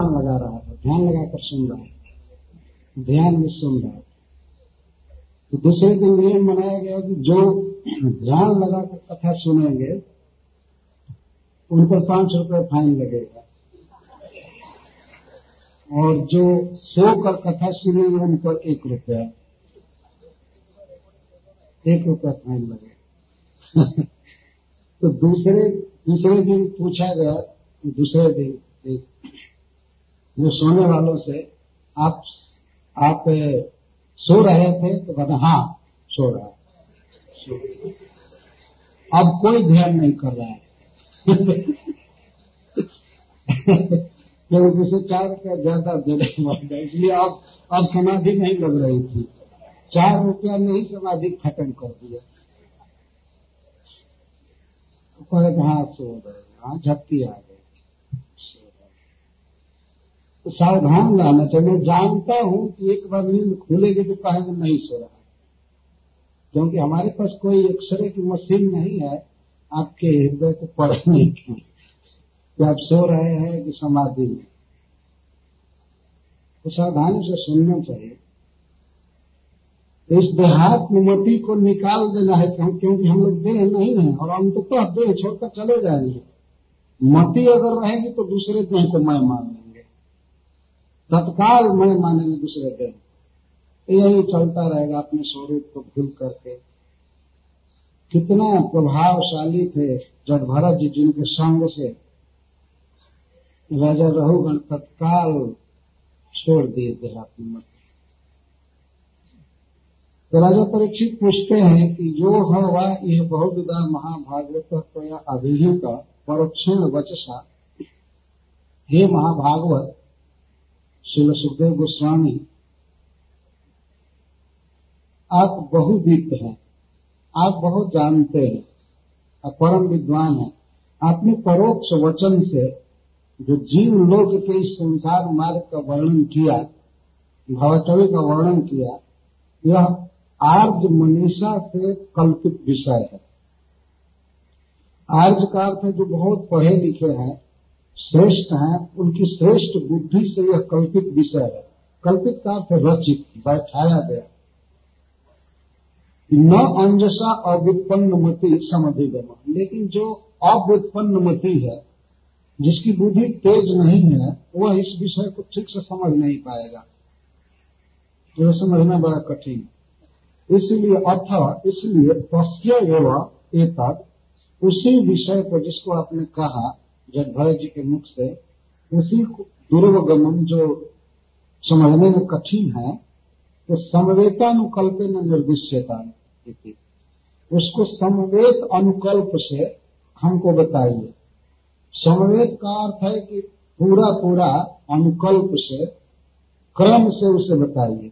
ध्यान लगा रहा था ध्यान लगाकर सुन रहा था ध्यान में सुन रहा था तो दूसरे दिन नियम बनाया गया कि जो ध्यान लगाकर कथा सुनेंगे, उन पर पाँच रुपए फाइन लगेगा। और जो सो कर कथा सुनेंगे, उन पर एक रुपया। एक रुपया फाइन लगेगा। तो दूसरे दूसरे दिन पूछा गया, दूसरे दिन जो सोने वालों से, आप आप सो रहे थे तो कहते हाँ सो रहा है। अब कोई ध्यान नहीं कर रहा है। क्योंकि उसे चार रुपया ज़्यादा देना पड़ेगा इसलिए अब अब समाधि नहीं लग रही थी। चार रुपया ने ही समाधि खत्म कर दिया तो कहे हाँ सो रहे हाँ। झपकी आ गई तो सावधान रहना चाहिए। मैं जानता हूँ कि एक बार नींद खुलेगी तो कहेंगे नहीं सो रहा। क्योंकि हमारे पास कोई एक्सरे की मशीन नहीं है, आपके हृदय को पढ़ने की कि आप सो रहे हैं कि समाधि में तो सावधानी से सुनना चाहिए। इस देहात में मती को निकाल देना है, क्यों क्योंकि हम लोग देह नहीं है, और हम तो देह छोड़कर चले जाएँगे। मति अगर रहेगी तो दूसरे देह को मैं मान लेंगे तत्काल मैं मानेंगे दूसरे देह यही चलता रहेगा अपने स्वरूप को भूल करके। कितना प्रभावशाली थे जब भरत जी जिनके संग से राजा रहुगण तत्काल छोड़ दिए देहात्म मत। तो राजा परीक्षित पूछते हैं कि जो वह यह बहुविदा महाभागवत तो या अभिहित परोक्षण वचसा। हे महाभागवत शिव सुखदेव गोस्वामी, आप बहुविद हैं, आप बहुत जानते हैं आप परम विद्वान हैं। आपने परोक्ष वचन से जो जीव लोक के इस संसार मार्ग का वर्णन किया भवचवी का वर्णन किया, यह आर्ज मनीषा से कल्पित विषय है। आर्ज का अर्थ है जो बहुत पढ़े लिखे हैं श्रेष्ठ हैं, उनकी श्रेष्ठ बुद्धि से यह कल्पित विषय है। कल्पित का अर्थ रचित, बैठाया गया। न अंजसा अव्युत्पन्न मति समधिगम। लेकिन जो अव्युत्पन्न मति है, जिसकी बुद्धि तेज नहीं है, वह इस विषय को ठीक से समझ नहीं पाएगा। जो समझना बड़ा कठिन। इसलिए अर्थ इसलिए तस्य एवं एक उसी विषय को जिसको आपने कहा भरत जी के मुख से उसी दुर्वगमन जो समझने में कठिन है तो समवेतानुकल्प न निर्दिश्यता उसको समवेत अनुकल्प से हमको बताइए। समवेत का अर्थ है कि पूरा पूरा अनुकल्प से, क्रम से उसे बताइए।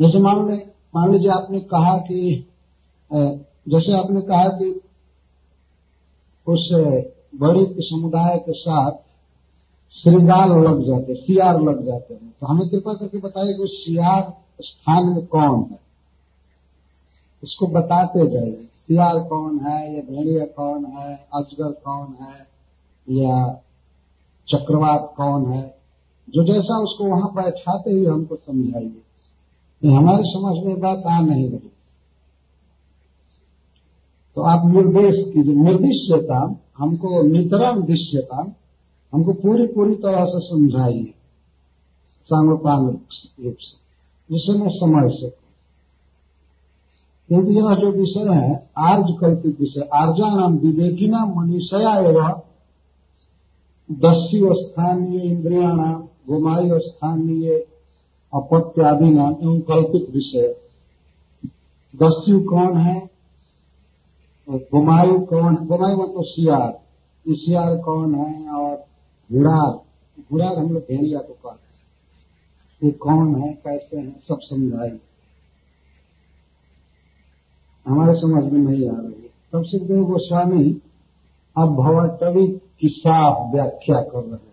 जैसे मान ले, मान लीजिए आपने कहा कि जैसे आपने कहा कि उस बड़े समुदाय के साथ श्रृंगार लग जाते, सियार लग जाते हैं। तो हमें कृपा करके बताइए कि उस सियार स्थान में कौन है? उसको बताते जाइए, सियार कौन है, या भेड़िया कौन है, अजगर कौन है, या चक्रवात कौन है? जो जैसा उसको वहाँ बैठाते ही हमको समझाइए। हमारे समझ में बात आ नहीं रही। तो आप निर्देश कीजिए। निर्दिश्यता हमको नितरम दिश्यता, हमको पूरी पूरी तरह से समझाइए। सांगोपांग रूप से। जिसे मैं समझ सकूँ। क्योंकि यह जो विषय है, आर्ज कल्पित विषय आर्जा नाम विवेकिना मनीषया एवं दस्यु स्थानीय इंद्रिया नाम गुमायु स्थानीय अपत्यादि नाम एवं कल्पित विषय। दस्यु कौन है? गुमायु कौन है गुमायु मतलब सियार। सियार कौन है और घुड़ार घुड़ार हम लोग भेड़िया को कहते हैं। ये कौन है, कैसे हैं, सब समझाइए। हमारे समझ में नहीं आ रही है। तब से सुखदेव गोस्वामी अब भवटवी की साफ़ व्याख्या कर रहे हैं।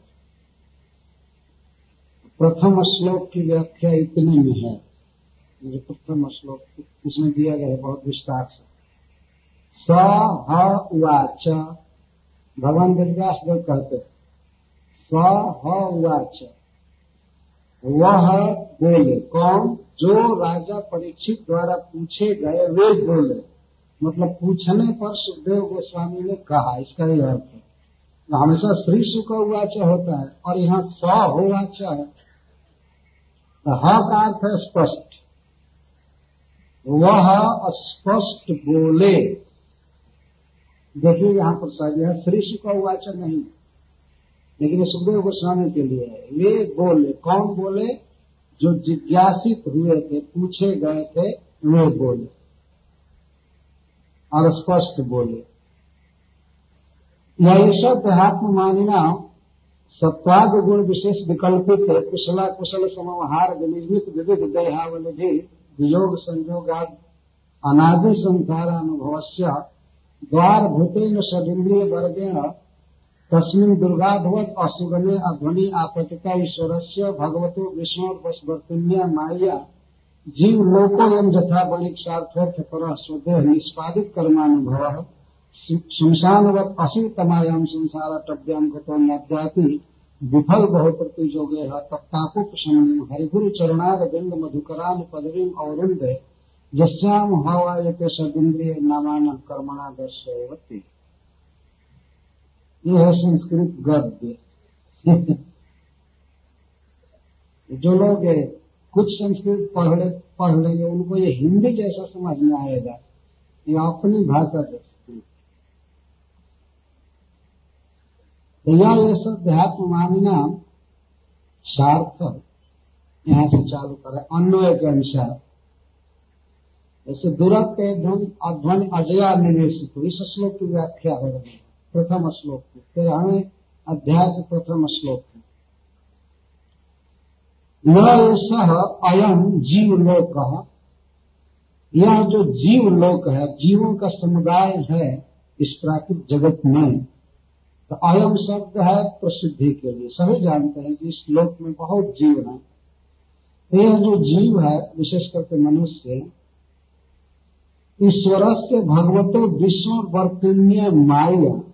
प्रथम श्लोक की व्याख्या इतने में है। प्रथम श्लोक, इसमें दिया गया है बहुत विस्तार से। स उवाच भगवान वेदव्यास देव कहते हैं। सवाच वह बोले, कौन? जो राजा परीक्षित द्वारा पूछे गए, वे बोले। मतलब पूछने पर सुखदेव गोस्वामी ने कहा, इसका ही अर्थ है। तो हमेशा श्री सुख उवाच होता है, और यहाँ स होवाच है। तो ह का अर्थ है स्पष्ट। वह स्पष्ट बोले। देखिए यहाँ पर शायद यह श्री सुख उवाच नहीं लेकिन सुखदेव गोस्वामी के लिए वे बोले, कौन बोले? जो जिज्ञासित हुए थे, पूछे गए थे, वे बोले। और स्पष्ट बोले, यह देहात्म मानिना सत्वाद गुण विशेष विकल्पित कुशला, कुशल, समवहार, विनिर्मित, विविध देहावनिधि, वियोग, संयोगाद, अनादि संसार अनुभव द्वार भूतेन सदिंद्रिय वर्गेण, तस्मिन दुर्गाभवत अशिवने अध्वनि आपतिका ईश्वर से भगवतो विष्णु माया, जीव लोकोयम जथा बणिक्षार्थोर्थ पर स्वदेह निष्पादित कर्मानुभव शमशानवत असीतमायाम संसार टव्याम गतो नद्याति विफल बहुप्रति जोगे तत्तापुप शमनिम हरिगुरु चरणार बिंद मधुकरान पदवीम औरुंद यश्याम हवायते सदिंद्रिय नामान कर्मणा दर्शयवती ये है संस्कृत गद्य। जो लोग कुछ संस्कृत पढ़ ले पढ़ लेंगे उनको ये हिंदी जैसा समझ में आएगा। ये अपनी भाषा जैसी यह ये सब देहात्म मानना सार्थक। यहाँ से चालू करें। अन्वय के अनुसार। जैसे दुरत के ध्वनि अध्वनि अजया निवेशित इस श्लोक की व्याख्या हो रही है, प्रथम श्लोक की। तेरहवें अध्याय के प्रथम श्लोक की। यह सह अयम जीवलोक। यह जो जीवलोक है, जीवों का समुदाय है, इस प्राकृतिक जगत में तो अयम शब्द है प्रसिद्धि के लिए। सभी जानते हैं कि इस लोक में बहुत जीव है। यह जो जीव है, विशेष करके मनुष्य ईश्वर से भगवतो विष्णु वर्तन्य माया।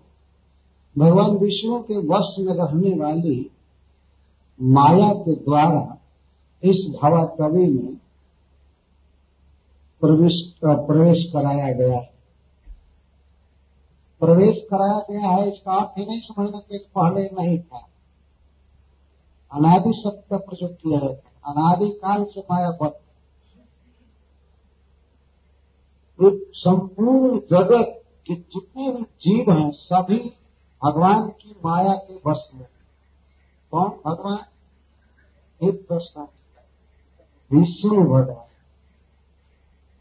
भगवान विष्णु के वश में रहने वाली माया के द्वारा इस भावा कवि में प्रवेश प्रवेश कराया गया है। प्रवेश कराया गया है, इसका अर्थ नहीं समझना कि पहले नहीं था। अनादि का किया है। अनादि काल से माया बद संपूर्ण जगत के जितने भी जीव हैं, सभी भगवान की माया के वश में कौन भगवान? एक प्रश्न विष्णु भगवान।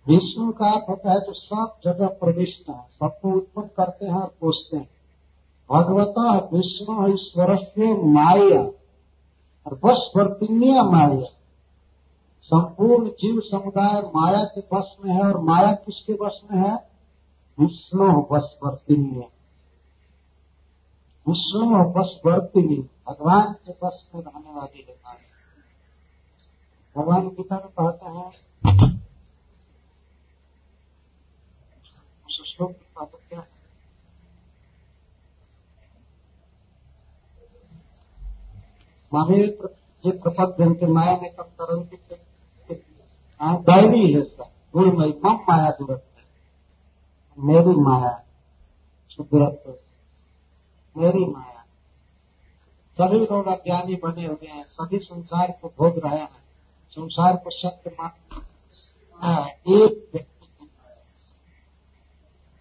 विष्णु का अर्थ होता है जो सब जगह प्रविष्ट है, सबको उत्पन्न करते हैं और पोषते हैं। भगवता विष्णु ईश्वर से माया, और बस वर्तिन्य माया। संपूर्ण जीव समुदाय माया के बस में है और माया किसके बस में है? विष्णु बस है। विष्णु बस वर्तिनी भगवान के बस में रहने वाली है भगवान गीता में कहते हैं श्लोक की क्या है? मामे ये प्रपद प्रपद्यंते माया में कम तरंती दैवी है सब गुणमय मम माया दूरत है। मेरी माया शुद्धरत्व मेरी माया। सभी लोग अज्ञानी बने हुए हैं। सभी संसार को भोग रहे हैं। संसार को सत्य मान एक व्यक्ति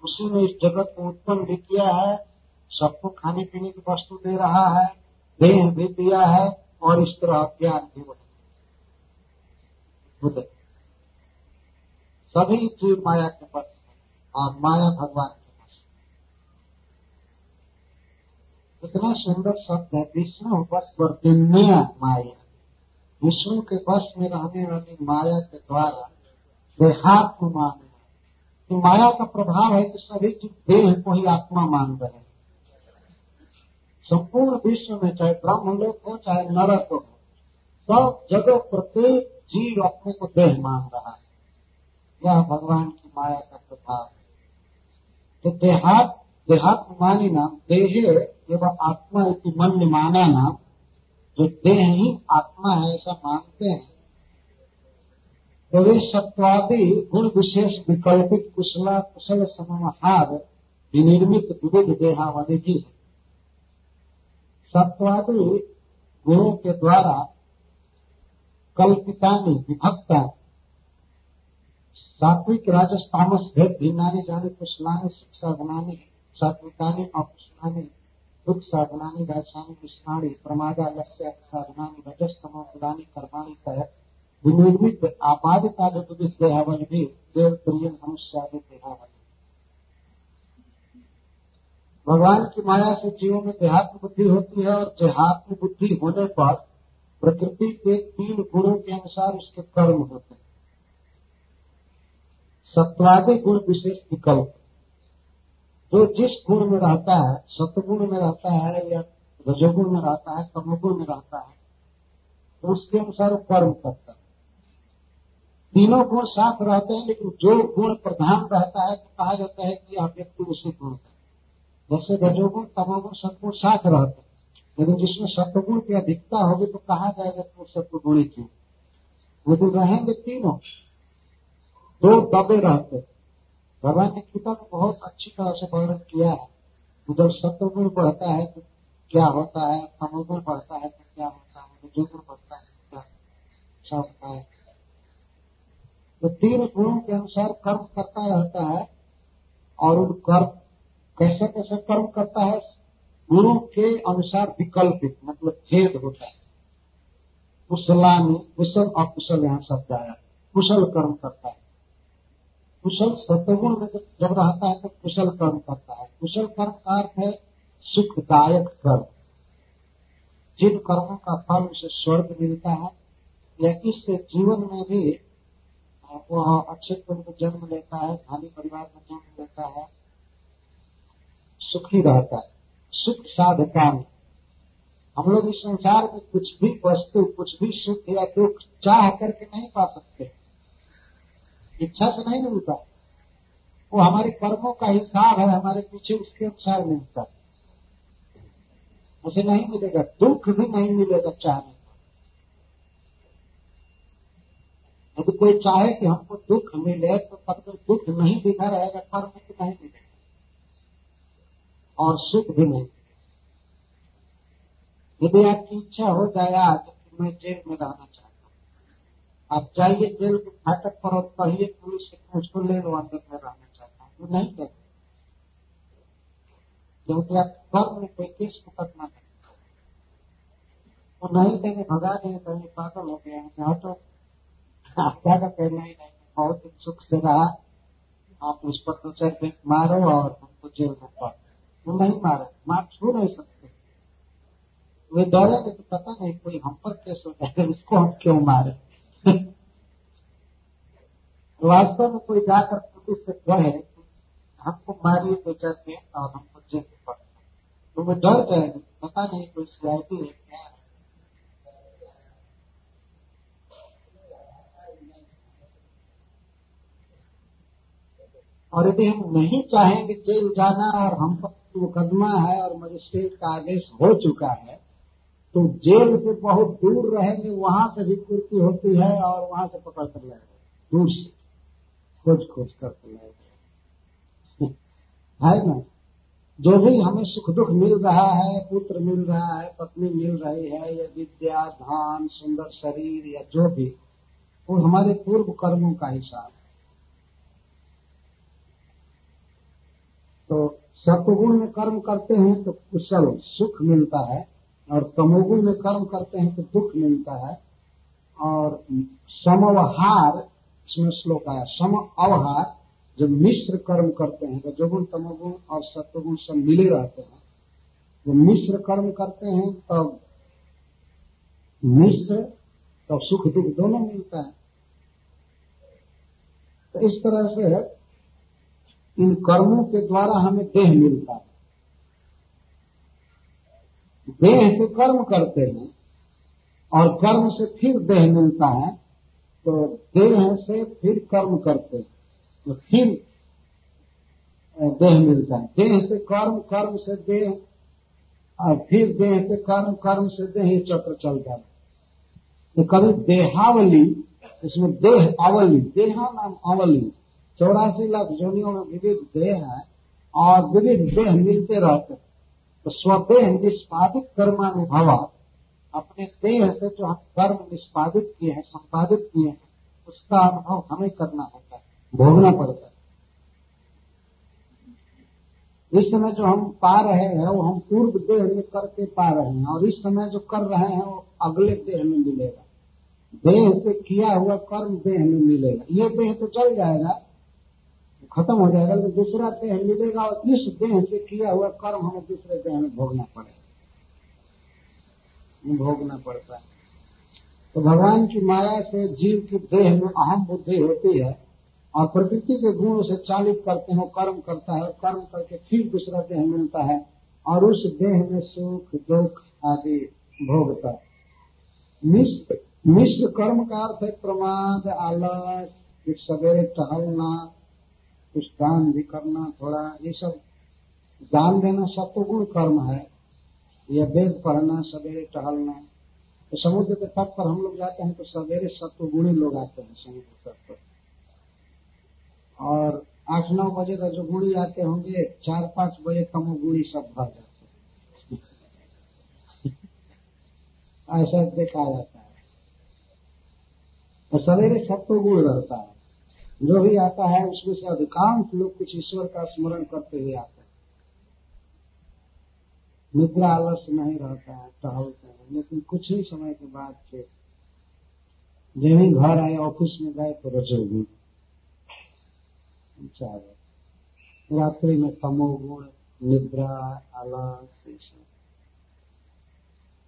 उसी ने इस जगत को उत्पन्न भी किया है। सबको खाने पीने की वस्तु दे रहा है। देह भी दिया है और इस तरह अज्ञान भी बुद्ध सभी जीव माया के पक्ष और माया भगवान के पास इतना सुंदर शब्द है विष्णु बस वर्तिन्य माया विष्णु के वश में रहने वाली माया के द्वारा देहात्म मान तो माया का प्रभाव है कि सभी देह को ही आत्मा मान रहे हैं। संपूर्ण विश्व में चाहे ब्रह्म लोक हो, चाहे नरक हो, सब जगह प्रत्येक जीव अपने को देह मान रहा है। यह भगवान की माया का प्रभाव है? तो देहात मानी नाम देहे एवं आत्मा की मन माना नाम जो देह ही आत्मा है ऐसा मानते हैं। तो वे सत्वादि गुण विशेष विकल्पित कुशला, कुशल समाहार विनिर्मित विविध देहावादी भी है। सत्वादि गुणों के द्वारा कल्पितानी, विभक्ता सात्विक राजस्थामस भेद भिन्नाने जाने कुशलाने शिक्षा बनाने, सात्विकानी अकुशलाने दुख साधनानी, राजसानी विष्णाणी प्रमादा लक्ष्य साधनानी, रजस्तमो गुलानी कर्माणी कह विनिर्मित आपादिता देहावल भी देव प्रिय मनुष्य देहावल भगवान की माया से जीवों में देहात्म बुद्धि होती है और देहात्म बुद्धि होने पर प्रकृति के तीन गुणों के अनुसार उसके कर्म होते हैं। सत्वादि गुण विशेष विकल्प। जो जिस गुण में रहता है, सतगुण में रहता है या रजोगुण में रहता है, तमोगुण में रहता है तो उसके अनुसार वो कर्म करता है। तीनों गुण साथ रहते हैं, लेकिन जो गुण प्रधान रहता है तो कहा जाता है कि आप व्यक्ति उसी गुण का जैसे रजोगुण, तमोगुण सत्गुण साथ रहते हैं। लेकिन जिसमें सत्गुण की अधिकता होगी तो कहा जाएगा कि वो सत्गुणी क्यों? लेकिन रहेंगे तीनों। दो दबे रहते भगवान ने गीता में बहुत अच्छी तरह से वर्णन किया है। जब सत्वगुण बढ़ता है तो क्या होता है? तमोगुण बढ़ता है तो क्या होता है? रजोगुण बढ़ता है तो क्या क्या होता है? तो तीन गुणों के अनुसार कर्म करता रहता है और उन कर्म कैसे कैसे कर्म करता है? गुरु के अनुसार विकल्पित मतलब भेद होता है कुशलानी कुशल अकुशल यहाँ शब्द आया कुशल कर्म करता है। कुशल सतगुण में जब रहता है तो कुशल कर्म करता है। कुशल कर्म का अर्थ है सुखदायक कर्म। जिन कर्मों का फल उसे स्वर्ग मिलता है, या इससे जीवन में भी वह अच्छे कुल में जन्म लेता है धनी परिवार में जन्म लेता है, सुखी रहता है। सुख साधका में हम लोग इस संसार में कुछ भी वस्तु, कुछ भी सुख या दुख चाह करके नहीं पा सकते। इच्छा से नहीं मिलता। वो हमारे कर्मों का हिसाब है, हमारे पीछे उसके अनुसार मिलता। उसे नहीं मिलेगा, दुख भी नहीं मिलेगा चाहने यदि कोई चाहे कि हमको दुख मिले तो तो दुख नहीं दिखा रहेगा, कर्म तो नहीं मिलेगा। और सुख भी नहीं यदि आपकी इच्छा हो जाए आज तो मैं जेल में रहना चाहता आप जाइए जेल के फाटक पर और कहिए पुलिस से मुझको ले लो अंदर में रहना चाहता हूँ। वो नहीं कहते। क्योंकि आप कर्म में कोई केस पकड़ना नहीं वो नहीं देंगे भगा देंगे कहीं पागल हो गया यहाँ तो। आपका का कहना ही नहीं, बहुत सुख से रहा। आप उस पर दो चार बैंक मारो और हमको जेल में पड़ वो नहीं मारे, मार छू नहीं सकते। वे डरेंगे तो पता नहीं कोई हम पर केस हो जाएगा इसको हम क्यों मारे? वास्तव में कोई जाकर पुलिस से कहे, हमको मारिए दो दिन और हमको जेल में पड़ तो वो डर जाएँगे पता नहीं कोई सीआईडी है क्या। और यदि हम नहीं चाहेंगे जेल जाना और हम पर मुकदमा है और मजिस्ट्रेट का आदेश हो चुका है तो जेल से बहुत दूर रहेंगे, वहाँ से भी पूर्ति होती है और वहाँ से पकड़ कर लाएगा दूर से खोज खोज करके लाएगा है। ना? जो भी हमें सुख दुख मिल रहा है, पुत्र मिल रहा है, पत्नी मिल रही है, या विद्या धान सुंदर शरीर, या जो भी, वो हमारे पूर्व कर्मों का हिसाब है। तो सत्वगुण में कर्म करते हैं तो कुशल सुख मिलता है। और तमोगुण में कर्म करते हैं तो दुख मिलता है, और समवहार, इसमें श्लोक आया, सम अवहार, जब मिश्र कर्म करते हैं रजोगुण तमोगुण और सत्वगुण सब मिले रहते हैं। जब मिश्र कर्म करते हैं, तब मिश्र तब सुख दुख दोनों मिलता है। तो इस तरह से इन कर्मों के द्वारा हमें देह मिलता है। देह से कर्म करते हैं और कर्म से फिर देह मिलता है तो देह से फिर कर्म करते हैं तो फिर देह मिलता है। देह से कर्म कर्म से देह, और फिर देह से कर्म कर्म से देह चक्र चलता है। तो कभी देहावली, इसमें देह अवली, देहा नाम अवली, चौरासी लाख जोनियों में विविध देह है, और विविध देह मिलते रहते तो स्वदेह निष्पादित कर्मानुभव, अपने देह से जो हम कर्म निष्पादित किए हैं, संपादित किए हैं, उसका अनुभव हमें करना होता है, भोगना पड़ता है। इस समय जो हम पा रहे हैं, वो हम पूर्व देह में करके पा रहे हैं, और इस समय जो कर रहे हैं, वो अगले देह में मिलेगा। देह से किया हुआ कर्म देह में मिलेगा। ये देह तो चल जाएगा खत्म हो जाएगा तो दूसरा देह मिलेगा और इस देह से किया हुआ कर्म हमें दूसरे देह में भोगना पड़ेगा। भोगना पड़ता है। तो भगवान की माया से जीव की देह में अहम बुद्धि होती है और प्रकृति के गुण से चालित करते हैं कर्म करता है कर्म करके फिर दूसरा देह मिलता है और उस देह में सुख, दुख आदि भोगता है। मिश्र कर्म का अर्थ है प्रमाद, आलस सवेरे टहलना कुछ दान भी करना, थोड़ा ये सब दान देना सत्वगुण कर्म है। या वेद पढ़ना, सवेरे टहलना तो समुद्र के तट पर हम लोग जाते हैं तो सवेरे सत्वगुणी लोग आते हैं समुद्र तट पर। और आठ नौ बजे का जो गुड़ी आते होंगे, चार पाँच बजे कम गुड़ी सब भर जाते हैं। ऐसा देखा जाता है। तो सवेरे सत्व गुण रहता है। जो भी आता है, उसमें से अधिकांश लोग कुछ ईश्वर का स्मरण करते हुए आते हैं। निद्रा आलस्य नहीं रहता है, टहलते हैं। लेकिन कुछ ही समय के बाद फिर जब ही घर आए, ऑफ़िस में गए तो रजोगुण रात्रि में तमोगुण निद्रा, आलस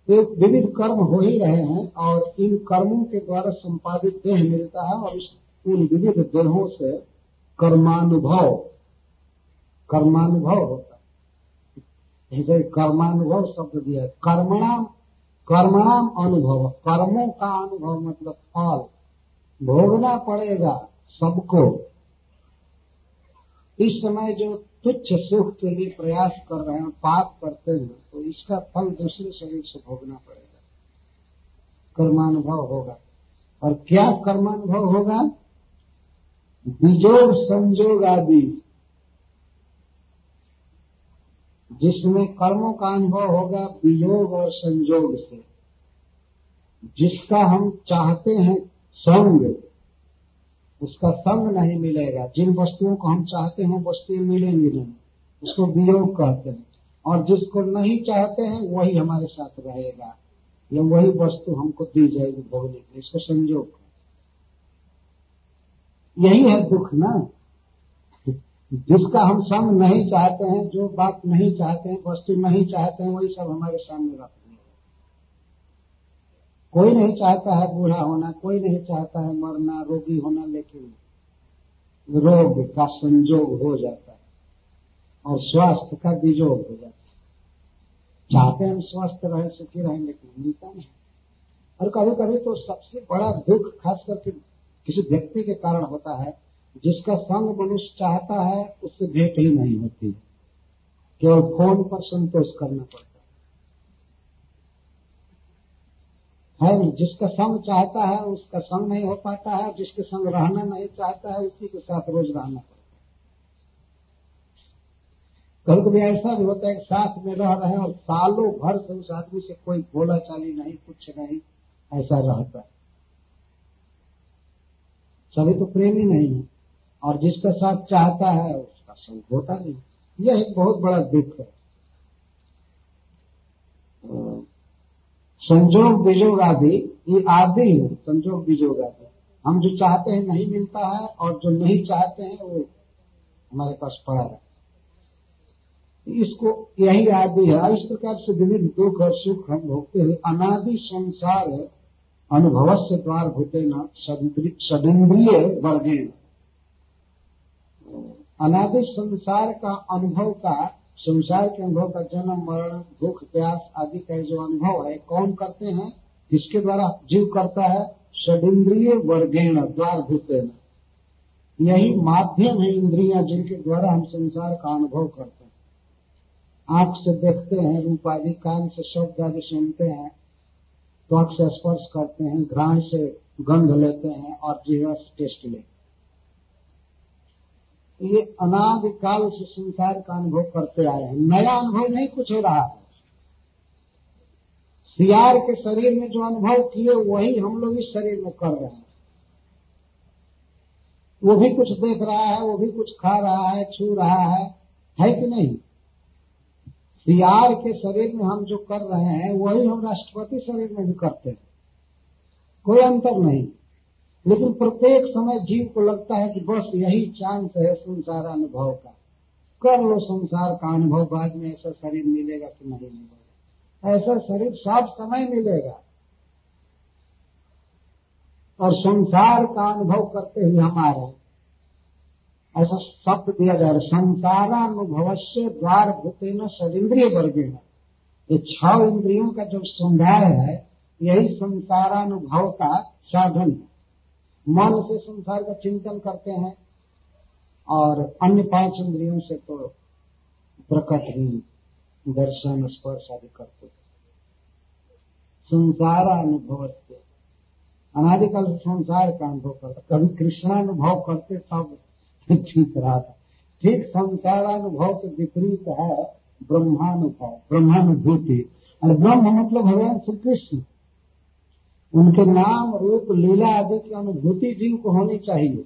एक विविध कर्म हो ही रहे हैं और इन कर्मों के द्वारा संपादित देह मिलता है और इस उन विविध देहों से कर्मानुभव कर्मानुभव होता है। जैसे कर्मानुभव शब्द दिया है। कर्मणाम कर्मणाम अनुभव, कर्मों का अनुभव मतलब फल। भोगना पड़ेगा सबको। इस समय जो तुच्छ सुख के लिए प्रयास कर रहे हैं, पाप करते हैं तो इसका फल दूसरे शरीर से भोगना पड़ेगा। कर्मानुभव होगा। और क्या कर्मानुभव होगा? बीजोग संजोग आदि, जिसमें कर्मों का अनुभव होगा वियोग और संजोग से। जिसका हम चाहते हैं संग, उसका संग नहीं मिलेगा। जिन वस्तुओं को हम चाहते हैं वस्तुएँ मिलेंगी नहीं। उसको वियोग कहते हैं। और जिसको नहीं चाहते हैं, वही हमारे साथ रहेगा। या वही वस्तु हमको दी जाएगी भोगने के इसको संजोग यही है दुख ना। जिसका हम संग नहीं चाहते हैं, जो बात नहीं चाहते हैं, वस्तु नहीं चाहते हैं, वही सब हमारे सामने रख कोई नहीं चाहता है बूढ़ा होना, कोई नहीं चाहता है मरना, रोगी होना, लेकिन रोग का संजोग हो जाता है और स्वास्थ्य का विजोग हो जाता है। चाहते हैं हम स्वस्थ रहें, सुखी रहें, लेकिन मिलता नहीं। और कभी कभी तो सबसे बड़ा दुख खास करके किसी व्यक्ति के कारण होता है, जिसका संग मनुष्य चाहता है, उससे भेंट ही नहीं होती। केवल फ़ोन पर संतोष करना पड़ता है। है जिसका संग चाहता है, उसका संग नहीं हो पाता है, जिसके संग रहना नहीं चाहता है, उसी के साथ रोज रहना पड़ता है। कभी कभी ऐसा भी होता है कि साथ में रह रहे हैं और सालों भर से उस आदमी से कोई बोला चाली नहीं, कुछ नहीं, ऐसा रहता है। सभी तो प्रेमी नहीं है। और जिसका साथ चाहता है, उसका संग होता नहीं। यह एक बहुत बड़ा दुख है। संजोग बीजोग आदि ये आदि है, संजोग बीजोग आदि हम जो चाहते हैं नहीं मिलता है, और जो नहीं चाहते हैं, वो हमारे पास पड़ा है। इसको, यही आदि है। इस प्रकार से विविध दुख और सुख हम भोगते हैं। अनादि संसार है। अनुभव से द्वार भूतेन सदिंद्रिय वर्गेण अनादि संसार का अनुभव का, संसार के अनुभव का जन्म, मरण, दुख, प्यास आदि का जो अनुभव है, कौन करते हैं? किसके द्वारा जीव करता है? षडिंद्रिय वर्गेण द्वार भूतेन यही माध्यम है इंद्रिया जिनके द्वारा हम संसार का अनुभव करते हैं। आँख से देखते हैं रूप आदि कान से शब्द आदि सुनते हैं। त्वक से स्पर्श करते हैं, घ्राण से गंध लेते हैं और जीवा से टेस्ट लेते हैं। ये अनादिकाल से संसार का अनुभव करते आए हैं। नया अनुभव नहीं, कुछ हो रहा है। सियार के शरीर में जो अनुभव किए, वही हम लोग इस शरीर में कर रहे हैं। वो भी कुछ देख रहा है, वो भी कुछ खा रहा है, छू रहा है। है कि नहीं? सियार के शरीर में हम जो कर रहे हैं, वही हम राष्ट्रपति शरीर में भी करते हैं। कोई अंतर नहीं। लेकिन प्रत्येक समय जीव को लगता है कि बस यही चांस है संसार अनुभव का। कर लो संसार का अनुभव, बाद में ऐसा शरीर मिलेगा कि नहीं मिलेगा। ऐसा शरीर सब समय मिलेगा। और संसार का अनुभव करते ही हमारे ऐसा शब्द दिया जा रहा है संसारानुभव से द्वार भूते न सदिंद्रिय वर्गे ये छह इंद्रियों का जो समुदाय है, यही संसारानुभव का साधन है। मन से संसार का चिंतन करते हैं, और अन्य पाँच इंद्रियों से तो प्रकट ही दर्शन, स्पर्श आदि करते संसार अनुभव से अनादिकाल संसार का अनुभव करते कभी कृष्णानुभव करते तब ठीक रहा था ठीक संसारानुभव के विपरीत है ब्रह्मानुभव, ब्रह्मानुभूति। और ब्रह्म मतलब भगवान श्री कृष्ण उनके नाम, रूप, लीला आदि की अनुभूति जीव को होनी चाहिए।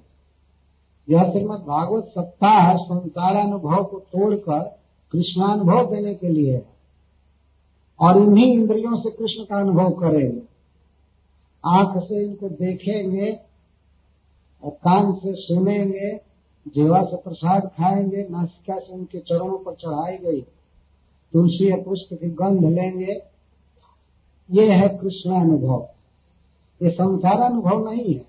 यह श्रीमद भागवत सप्ताह संसारानुभव को तोड़कर कृष्णानुभव देने के लिए है। और इन्हीं इंद्रियों से कृष्ण का अनुभव करेंगे। आँख से इनको देखेंगे, और कान से सुनेंगे जीवा से प्रसाद खाएँगे, नासिका से उनके चरणों पर चढ़ाई गई तुलसी या पुष्प की गंध लेंगे। ये है कृष्णानुभव ये संसार अनुभव नहीं है।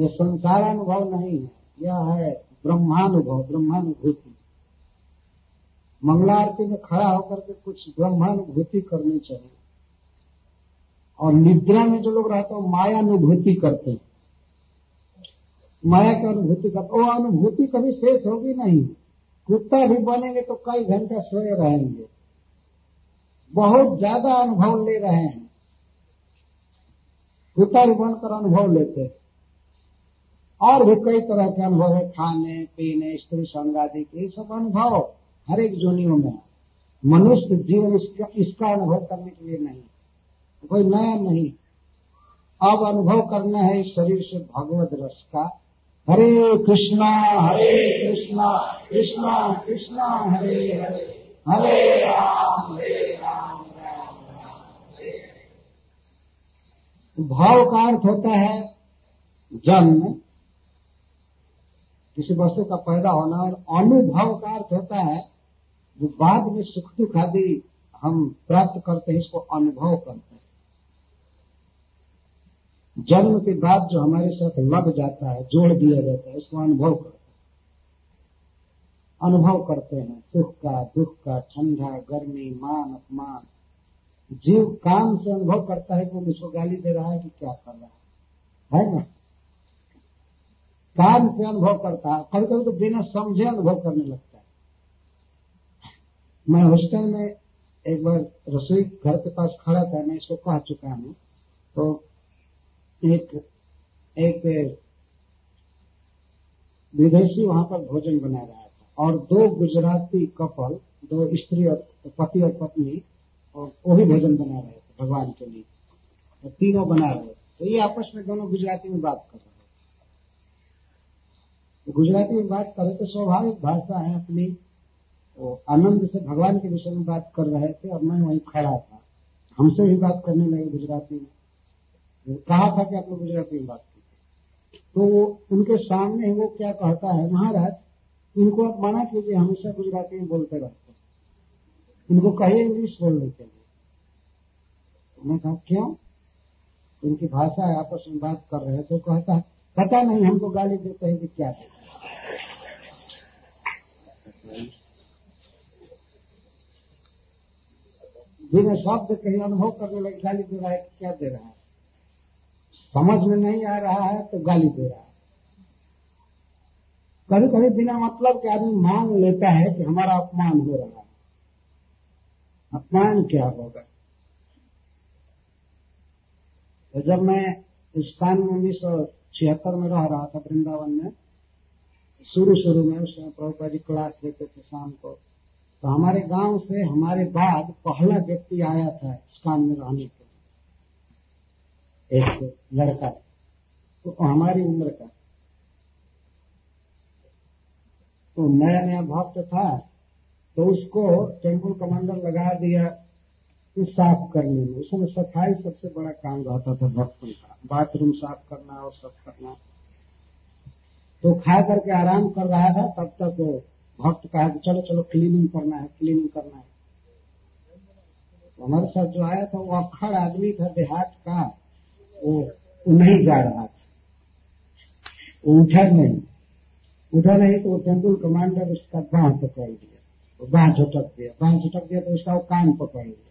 ये संसार अनुभव नहीं है। यह है ब्रह्मानुभव, ब्रह्मानुभूति। मंगला आरती में खड़ा होकर के कुछ ब्रह्मानुभूति करनी चाहिए। और निद्रा में जो लोग रहते हैं मायानुभूति करते हैं। माया की अनुभूति का वो अनुभूति कभी शेष होगी नहीं। कुत्ता भी बनेंगे तो कई घंटे सोए रहेंगे। बहुत ज़्यादा अनुभव ले रहे हैं। कुत्ता भी बनकर अनुभव लेते हैं। और भी कई तरह के अनुभव है। खाने पीने स्त्री संग आदि के सब अनुभव हर एक जोनियों में। मनुष्य जीवन इसका, इसका अनुभव करने के लिए नहीं। कोई नया नहीं। अब अनुभव करना है शरीर से भगवत रस का। हरे कृष्णा हरे कृष्णा कृष्णा कृष्णा, हरे हरे। हरे राम हरे राम भाव का अर्थ होता है जन्म। किसी वस्तु का पैदा होना और अनुभव का अर्थ होता है जो बाद में सुख दुख आदि हम प्राप्त करते हैं, इसको अनुभव करते हैं। जन्म के बाद जो हमारे साथ लग जाता है, जोड़ दिया जाता है, उसको अनुभव करते हैं। अनुभव करते हैं, सुख का, दुख का, ठंडा, गर्मी, मान, अपमान। जीव काम से अनुभव करता है कि वो मुझको गाली दे रहा है कि क्या कर रहा है। है ना? काम से अनुभव करता है। कभी कभी तो बिना समझे अनुभव करने लगता है। मैं हॉस्टल में एक बार रसोई घर के पास खड़ा था, मैं इसको कह चुका हूँ। तो एक एक विदेशी वहाँ पर भोजन बना रहा था। और दो गुजराती कपल, दो स्त्री और पति और पत्नी, और वो भी भोजन बना रहे थे भगवान के लिए। और तीनों बना रहे थे। तो ये आपस में दोनों गुजराती में बात कर रहे थे। तो गुजराती में बात कर तो स्वाभाविक भाषा है अपनी। वो आनंद से भगवान के विषय में बात कर रहे थे और मैं वहीं खड़ा था। हमसे भी बात करने लगे गुजराती में। कहा था कि आप लोग गुजराती में बात की तो वो उनके सामने वो क्या कहता है, महाराज, इनको आप मना कीजिए, हमेशा गुजराती में बोलते रहते हैं। इनको कहिए इंग्लिश बोलने के लिए। तो मैं कहा, क्यों? इनकी भाषा है, आपस में बात कर रहे हैं। तो कहता है, पता नहीं, हमको गाली देते हैं कि क्या है। बिना शब्द कहीं अनुभव करने लगे, गाली दे रहा है क्या दे रहा है। समझ में नहीं आ रहा है तो गाली दे रहा है। कभी कभी बिना मतलब के आदमी मान लेता है कि हमारा अपमान हो रहा है। अपमान क्या होगा? तो जब मैं इस्कान में उन्नीस सौ छिहत्तर में रह रहा था वृंदावन में शुरू शुरू में उस समय प्रभुपा जी क्लास देते थे शाम को तो हमारे गाँव से हमारे बाद पहला व्यक्ति आया था इस्कान में रहने के एक लड़का तो हमारी उम्र का। तो नया नया भक्त था तो उसको टेंपल कमांडर लगा दिया साफ़ करने में। उसमें सफ़ाई सबसे बड़ा काम रहता था भक्तों का। बाथरूम साफ़ करना और सब करना। तो खा करके आराम कर रहा था, तब तक वो भक्त कहा कि चलो चलो क्लीनिंग करना है क्लीनिंग करना है। तो हमारे साथ जो आया था, वो अखड़ आदमी था देहात का। वो नहीं जा रहा था। वो उठा नहीं। उठा नहीं तो वो टेंपल कमांडर उसका बाह पकड़ दिया तो बाह झटक दिया। बाह झटक दिया तो उसका वो कान पकड़ लिया।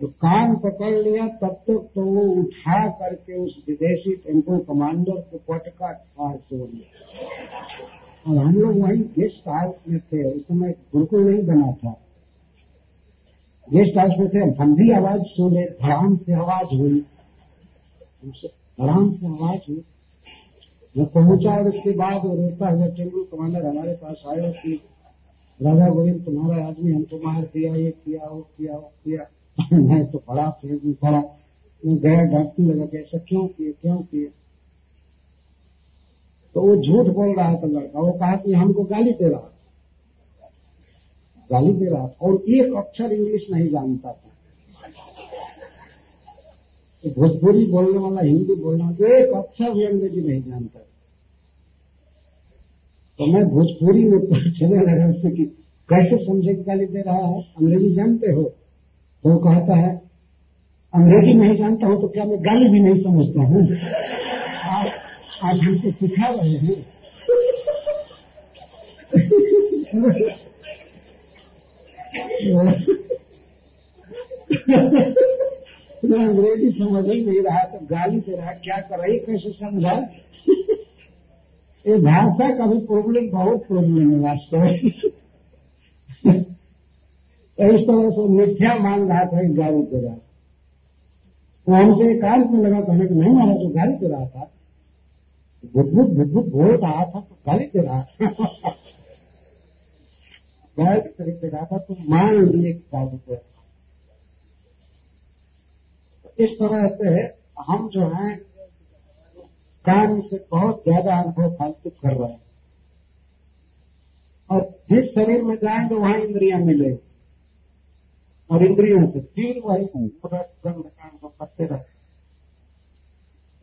तो कान पकड़ लिया, तब तक तो वो उठा करके उस विदेशी टेंपो कमांडर को पटका ठार से और हम लोग वही गेस्ट हाउस में थे। उस समय बिल्कुल नहीं बना था। गेस्ट हाउस में थे। भी आवाज़ सुने धड़ाम से आवाज़ हुई। धड़ाम से आवाज़ हुई। मैं पहुँचा और उसके बाद वो रोता हुआ टेंपो कमांडर हमारे पास आया कि राधा गोविंद, तुम्हारा आदमी हमको मार दिया, ये किया, वो किया वो किया। मैं तो बड़ा फिर भी पड़ा मैं गया डॉक्टर लगा कि ऐसा क्यों किए क्यों किए? तो वो झूठ बोल रहा था लड़का। वो कहा कि हमको गाली दे रहा गाली दे रहा था। और एक अक्षर इंग्लिश नहीं जानता था। तो भोजपुरी बोलने वाला, हिंदी बोलना एक अक्षर भी अंग्रेज़ी नहीं जानता। तो मैं भोजपुरी में चले लगा उससे कि कैसे समझे गाली दे रहा है? अंग्रेज़ी जानते हो? तो वो कहता है, अंग्रेज़ी नहीं जानता हूँ तो क्या मैं गाली भी नहीं समझता हूँ? आप हमको सिखा रहे हैं। मैं अंग्रेज़ी समझ ही नहीं रहा तो गाली दे रहा, क्या कर रही, कैसे समझा? ये भाषा का भी प्रॉब्लम बहुत प्रॉब्लम है वास्तव में। तो इस तरह से मिथ्या मान रहा था गाड़ी दे रहा। तो हमसे कान में लगा कहने को नहीं मारा जो गाड़ी दे रहा था। बुद्ध बुद्ध बोल रहा था तो गाली दे रहा था। की दे रहा था तो मान लिए गाली दे रहा तो इस तरह से हम जो है कान से बहुत ज़्यादा अनुभव फालतू कर रहे हैं। और जिस शरीर में जाएँगे, वहाँ इंद्रियाँ मिलेंगी। और इंद्रियों से फिर वही गंध का करते रहते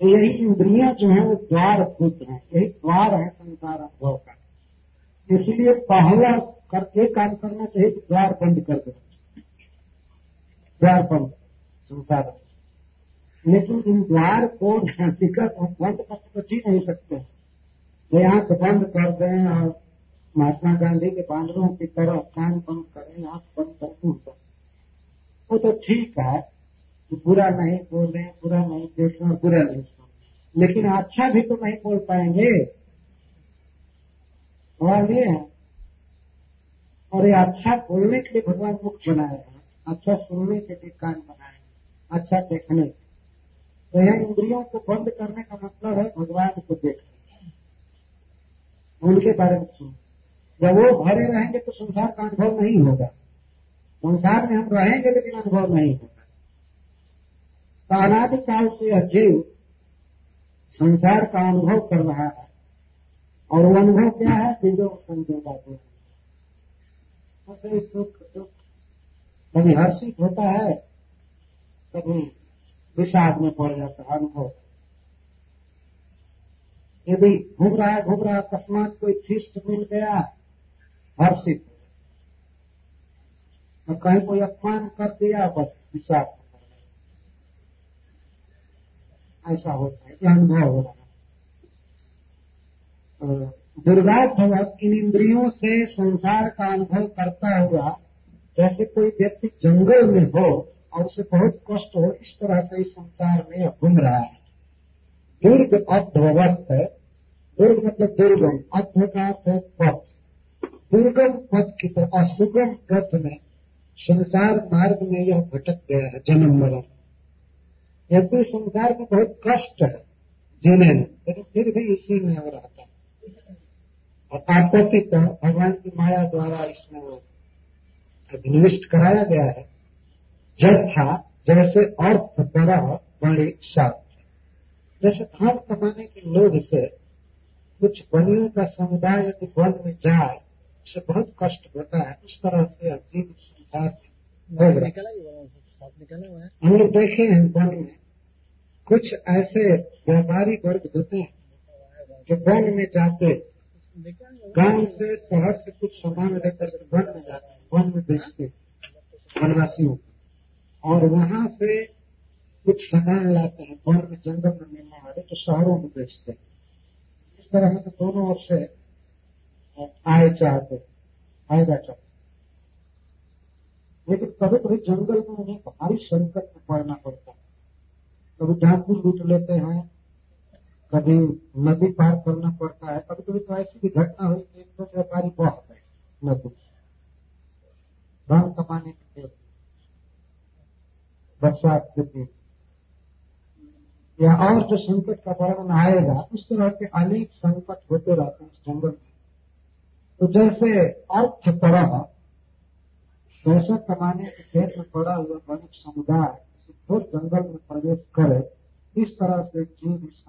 यही इंद्रियाँ जो है, वो द्वार भूत है। यही द्वार है संसार अनुभव का। इसलिए पहला कर करके काम करना चाहिए कि द्वार बंद कर देना द्वार बंद, संसार लेकिन इन द्वार को टिकट बंद करके तो जी नहीं सकते। ये आँख बंद कर दें और महात्मा गांधी के बांदरों की तरह कान बंद करें, आँख बंद कर करके वो तो ठीक है कि बुरा नहीं बोले, बुरा नहीं देखना, बुरा नहीं सुनना लेकिन अच्छा भी तो नहीं बोल पाएँगे। सवाल ये है, और ये अच्छा बोलने के लिए भगवान मुख बनाए हैं अच्छा सुनने के लिए कान बनाए अच्छा देखने के यह इंद्रियों को बंद करने का मतलब है भगवान को देखना उनके बारे में सुन। जब वो भरे रहेंगे तो संसार का अनुभव नहीं होगा। संसार में हम रहेंगे लेकिन अनुभव नहीं होगा। तो अनादिकाल से अजीव संसार का अनुभव कर रहा है। और वो अनुभव क्या है? बीजों संजोगा सुख दुख। कभी हर्षित होता है, कभी विषाद में पड़ जाता अनुभव यदि घूम रहा है, घूम रहा अकस्मात कोई फिस्ट मिल गया, हर्षित। और कहीं कोई अपमान कर दिया, बस विषाद ऐसा होता है अनुभव हो रहा है। दुर्भाग्यवत इन इंद्रियों से संसार का अनुभव करता हुआ, जैसे कोई व्यक्ति जंगल में हो और उसे बहुत कष्ट हो, इस तरह से इस संसार में घूम रहा है। दुर्ग अभवत दुर्ग मतलब दुर्गम। अर्थ का पथ। दुर्गम पथ की तरह, असुगम पथ में संसार मार्ग में यह भटक गया है, जन्म मरण। यदि संसार में बहुत कष्ट है, जीने में, लेकिन फिर भी इसी में वो रहता है। और आपत्ति तो भगवान की माया द्वारा इसमें वो अभिनिविष्ट कराया गया है। जब था जैसे अर्थ बड़ा बड़ी सात। जैसे धन कमाने के लोग से कुछ वनियों का समुदाय यदि वन में जाए उसे बहुत कष्ट होता है। उस तरह से अजीब संसार हम लोग देखे हैं वन में। कुछ ऐसे व्यापारी वर्ग होते हैं जो वन में जाते गाँव से शहर से कुछ सामान लेकर के वन में जाते हैं वन में बेचते वनवासियों और वहाँ से कुछ सामान लाते हैं, वन में जंगल में मिलने वाले तो शहरों में बेचते हैं। इस तरह तो दोनों ओर से आय चाहते, फ़ायदा चाहते। लेकिन कभी कभी जंगल में उन्हें भारी संकट में पड़ना पड़ता है। कभी डाकू लूट लेते हैं, कभी नदी पार करना पड़ता है। कभी कभी तो ऐसी भी घटना हुई कि एक दो व्यापारी बहुत गए नदी धन कमाने के बरसात के दिन। या और जो संकट का वर्णन आएगा, उस तरह के अनेक संकट होते रहते हैं इस जंगल में। तो जैसे अर्थ तरह पैसा कमाने के खेत में पड़ा हुआ वनिक समुदाय जंगल में प्रवेश करे, इस तरह से जीव इस